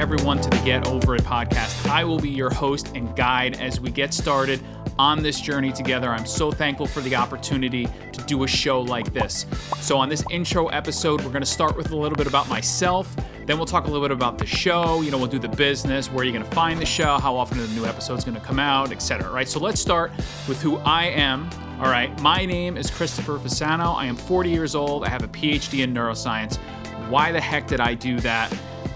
everyone to the Get Over It podcast. I will be your host and guide as we get started on this journey together. I'm so thankful for the opportunity to do a show like this. So, on this intro episode, we're going to start with a little bit about myself. Then we'll talk a little bit about the show. You know, we'll do the business, where you're going to find the show, how often the new episode's is going to come out, etc. Right. So let's start with who I am. All right. My name is Christopher Fasano. I am 40 years old. I have a PhD in neuroscience. Why the heck did I do that?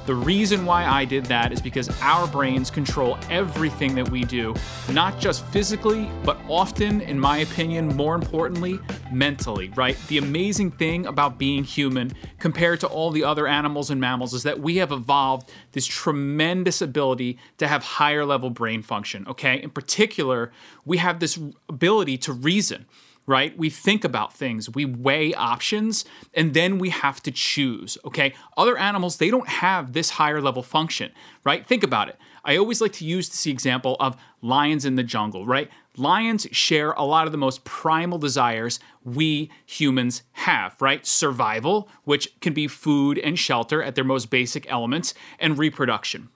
The reason why I did that is because our brains control everything that we do, not just physically, but often, in my opinion, more importantly, mentally, right? The amazing thing about being human compared to all the other animals and mammals is that we have evolved this tremendous ability to have higher level brain function, okay? In particular, we have this ability to reason right? We think about things, we weigh options, and then we have to choose, okay? Other animals, they don't have this higher level function, right? Think about it. I always like to use this example of lions in the jungle, right? Lions share a lot of the most primal desires we humans have, right? Survival, which can be food and shelter at their most basic elements, and reproduction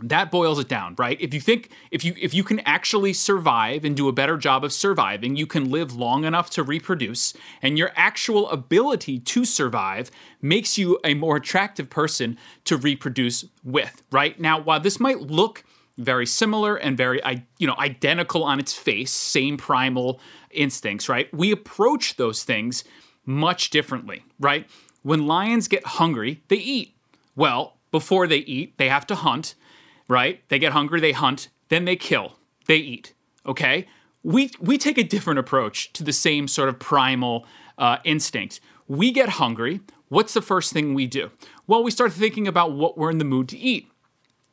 that boils it down right? If you think if you if you can actually survive and do a better job of surviving you can live long enough to reproduce and your actual ability to survive makes you a more attractive person to reproduce with right? Now while this might look very similar and very you know identical on its face same primal instincts right? We approach those things much differently right? When lions get hungry they eat. Well before they eat they have to hunt right? They get hungry, they hunt, then they kill, they eat. Okay, we we take a different approach to the same sort of primal uh, instinct. We get hungry. What's the first thing we do? Well, we start thinking about what we're in the mood to eat.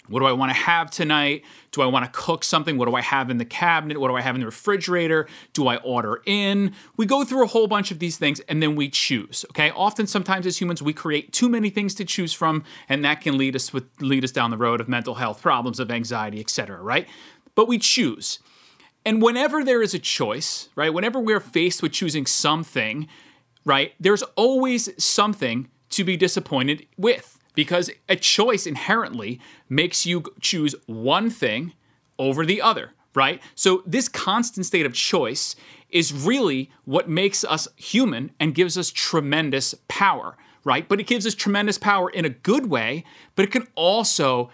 What do I want to have tonight? Do I want to cook something? What do I have in the cabinet? What do I have in the refrigerator? Do I order in? We go through a whole bunch of these things and then we choose. Okay. Often, sometimes as humans, we create too many things to choose from, and that can lead us with lead us down the road of mental health problems, of anxiety, etc. Right? But we choose. And whenever there is a choice, right? Whenever we're faced with choosing something, right? There's always something to be disappointed with because a choice inherently makes you choose one thing over the other, right? So, this constant state of choice is really what makes us human and gives us tremendous power, right? But it gives us tremendous power in a good way, but it can also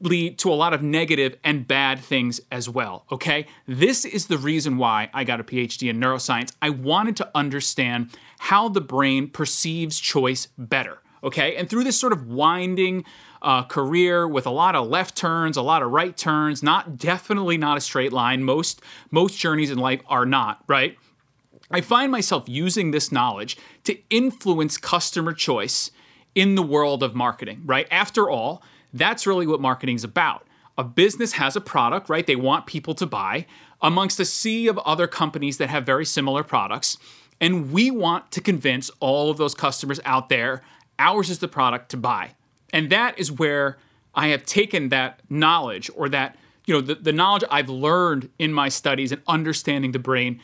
lead to a lot of negative and bad things as well, okay? This is the reason why I got a PhD in neuroscience. I wanted to understand how the brain perceives choice better okay? And through this sort of winding uh, career with a lot of left turns, a lot of right turns, not definitely not a straight line. Most most journeys in life are not, right? I find myself using this knowledge to influence customer choice in the world of marketing, right? After all, that's really what marketing is about. A business has a product, right? They want people to buy amongst a sea of other companies that have very similar products. And we want to convince all of those customers out there Ours is the product to buy. And that is where I have taken that knowledge or that, you know, the, the knowledge I've learned in my studies and understanding the brain,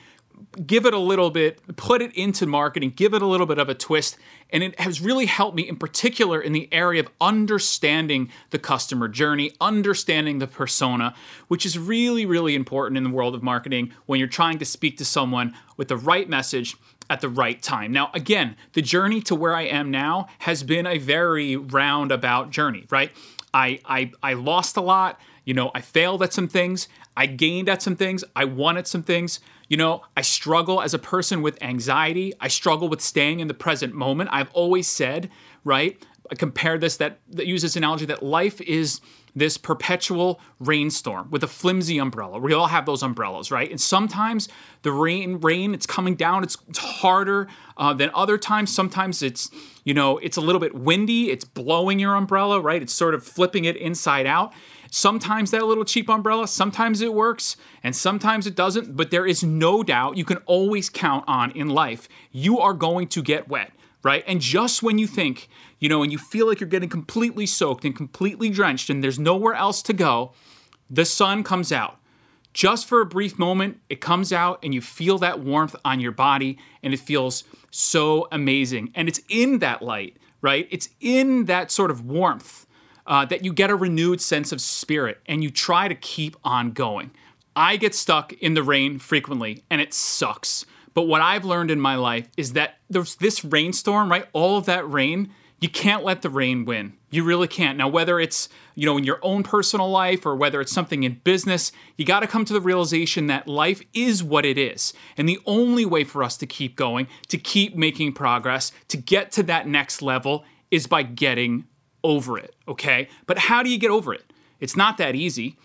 give it a little bit, put it into marketing, give it a little bit of a twist. And it has really helped me, in particular, in the area of understanding the customer journey, understanding the persona, which is really, really important in the world of marketing when you're trying to speak to someone with the right message at the right time. Now, again, the journey to where I am now has been a very roundabout journey, right? I, I, I lost a lot. You know, I failed at some things. I gained at some things. I won at some things. You know, I struggle as a person with anxiety. I struggle with staying in the present moment. I've always said, right? Compare this that, that use this analogy that life is this perpetual rainstorm with a flimsy umbrella. We all have those umbrellas, right? And sometimes the rain, rain, it's coming down. It's, it's harder uh, than other times. Sometimes it's, you know, it's a little bit windy. It's blowing your umbrella, right? It's sort of flipping it inside out. Sometimes that little cheap umbrella, sometimes it works and sometimes it doesn't. But there is no doubt you can always count on in life. You are going to get wet right? And just when you think you know, and you feel like you're getting completely soaked and completely drenched and there's nowhere else to go, the sun comes out. Just for a brief moment, it comes out and you feel that warmth on your body and it feels so amazing. And it's in that light, right? It's in that sort of warmth uh, that you get a renewed sense of spirit and you try to keep on going. I get stuck in the rain frequently and it sucks. But what I've learned in my life is that there's this rainstorm, right? All of that rain, you can't let the rain win. You really can't. Now, whether it's, you know, in your own personal life or whether it's something in business, you got to come to the realization that life is what it is. And the only way for us to keep going, to keep making progress, to get to that next level is by getting over it, okay? But how do you get over it? It's not that easy.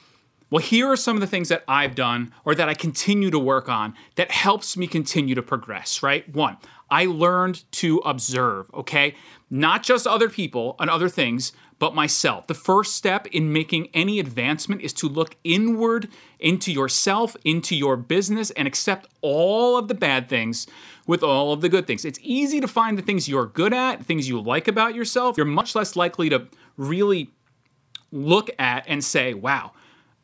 Well, here are some of the things that I've done or that I continue to work on that helps me continue to progress, right? One, I learned to observe, okay? Not just other people and other things, but myself. The first step in making any advancement is to look inward into yourself, into your business, and accept all of the bad things with all of the good things. It's easy to find the things you're good at, things you like about yourself. You're much less likely to really look at and say, wow,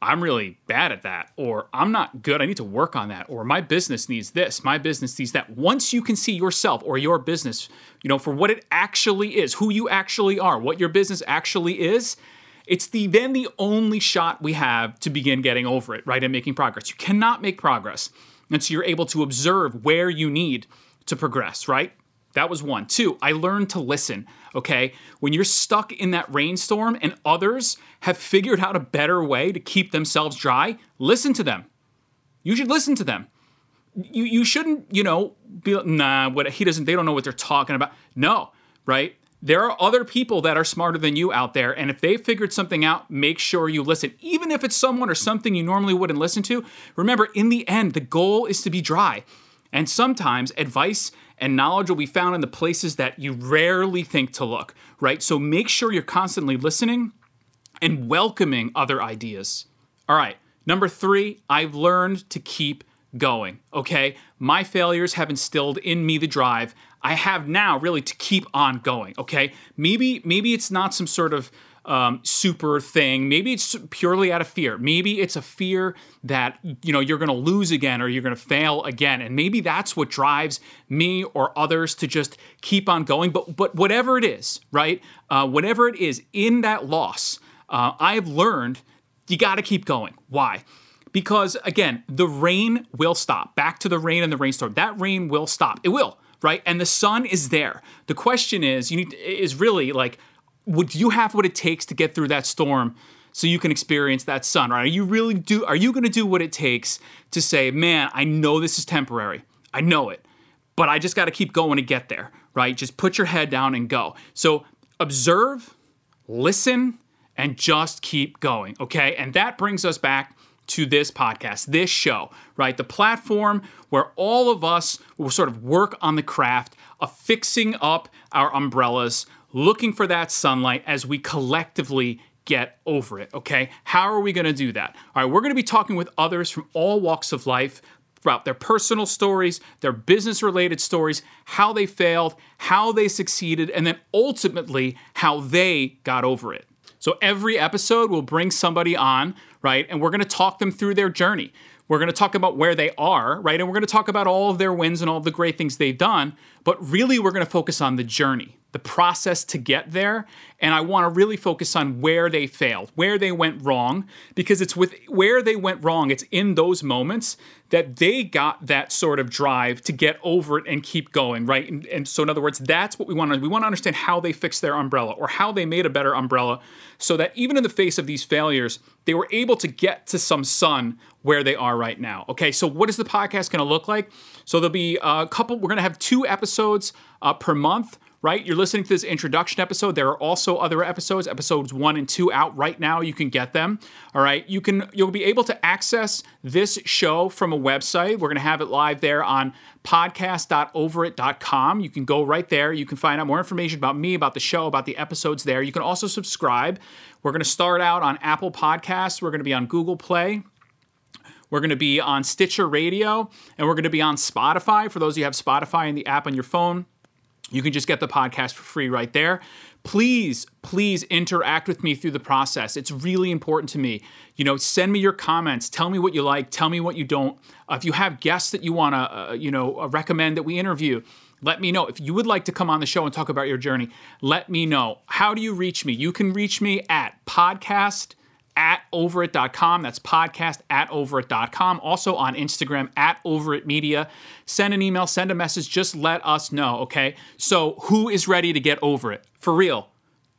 I'm really bad at that, or I'm not good, I need to work on that, or my business needs this, my business needs that. Once you can see yourself or your business, you know, for what it actually is, who you actually are, what your business actually is, it's the then the only shot we have to begin getting over it, right? And making progress. You cannot make progress until you're able to observe where you need to progress, right? That was one. Two, I learned to listen, okay? When you're stuck in that rainstorm and others have figured out a better way to keep themselves dry, listen to them. You should listen to them. You, you shouldn't, you know, be nah, what he doesn't, they don't know what they're talking about. No, right? There are other people that are smarter than you out there, and if they figured something out, make sure you listen. Even if it's someone or something you normally wouldn't listen to, remember, in the end, the goal is to be dry. And sometimes advice and knowledge will be found in the places that you rarely think to look, right? So make sure you're constantly listening and welcoming other ideas. All right, number three, I've learned to keep going, okay? My failures have instilled in me the drive. I have now really to keep on going, okay? Maybe maybe it's not some sort of um, super thing. Maybe it's purely out of fear. Maybe it's a fear that you know you're going to lose again or you're going to fail again, and maybe that's what drives me or others to just keep on going. But but whatever it is, right? Uh, whatever it is in that loss, uh, I've learned you got to keep going. Why? Because again, the rain will stop. Back to the rain and the rainstorm. That rain will stop. It will right? And the sun is there. The question is, you need is really like would you have what it takes to get through that storm so you can experience that sun right? Are you really do are you going to do what it takes to say man i know this is temporary. I know it but i just got to keep going to get there right? Just put your head down and go. So observe listen and just keep going okay? And that brings us back to this podcast, this show, right? The platform where all of us will sort of work on the craft of fixing up our umbrellas, looking for that sunlight as we collectively get over it, okay? How are we gonna do that? All right, we're gonna be talking with others from all walks of life about their personal stories, their business related stories, how they failed, how they succeeded, and then ultimately how they got over it. So every episode we'll bring somebody on, right? And we're gonna talk them through their journey. We're going to talk about where they are, right? And we're going to talk about all of their wins and all of the great things they've done. But really, we're going to focus on the journey the process to get there and i want to really focus on where they failed where they went wrong because it's with where they went wrong it's in those moments that they got that sort of drive to get over it and keep going right? And, and so in other words that's what we want to we want to understand how they fixed their umbrella or how they made a better umbrella so that even in the face of these failures they were able to get to some sun where they are right now okay? So what is the podcast going to look like? So there'll be a couple we're going to have two episodes uh, per month right? You're listening to this introduction episode. There are also other episodes, episodes one and two out right now. You can get them. All right. You can you'll be able to access this show from a website. We're gonna have it live there on podcast.overit.com. You can go right there. You can find out more information about me, about the show, about the episodes there. You can also subscribe. We're gonna start out on Apple Podcasts. We're gonna be on Google Play. We're going to be on Stitcher Radio, and we're going to be on Spotify. For those of you who have Spotify in the app on your phone, you can just get the podcast for free right there. Please, please interact with me through the process. It's really important to me. You know, send me your comments. Tell me what you like. Tell me what you don't. Uh, if you have guests that you want to, uh, you know, uh, recommend that we interview, let me know. If you would like to come on the show and talk about your journey, let me know. How do you reach me? You can reach me at podcast at overit.com. That's podcast at overit.com. Also on Instagram at overit media. Send an email, send a message, just let us know, okay? So, who is ready to get over it? For real.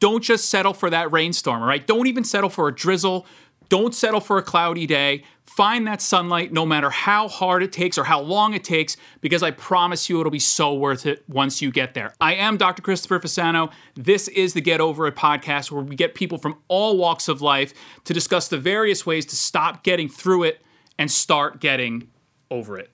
Don't just settle for that rainstorm, all right? Don't even settle for a drizzle. Don't settle for a cloudy day. Find that sunlight no matter how hard it takes or how long it takes, because I promise you it'll be so worth it once you get there. I am Dr. Christopher Fasano. This is the Get Over It podcast, where we get people from all walks of life to discuss the various ways to stop getting through it and start getting over it.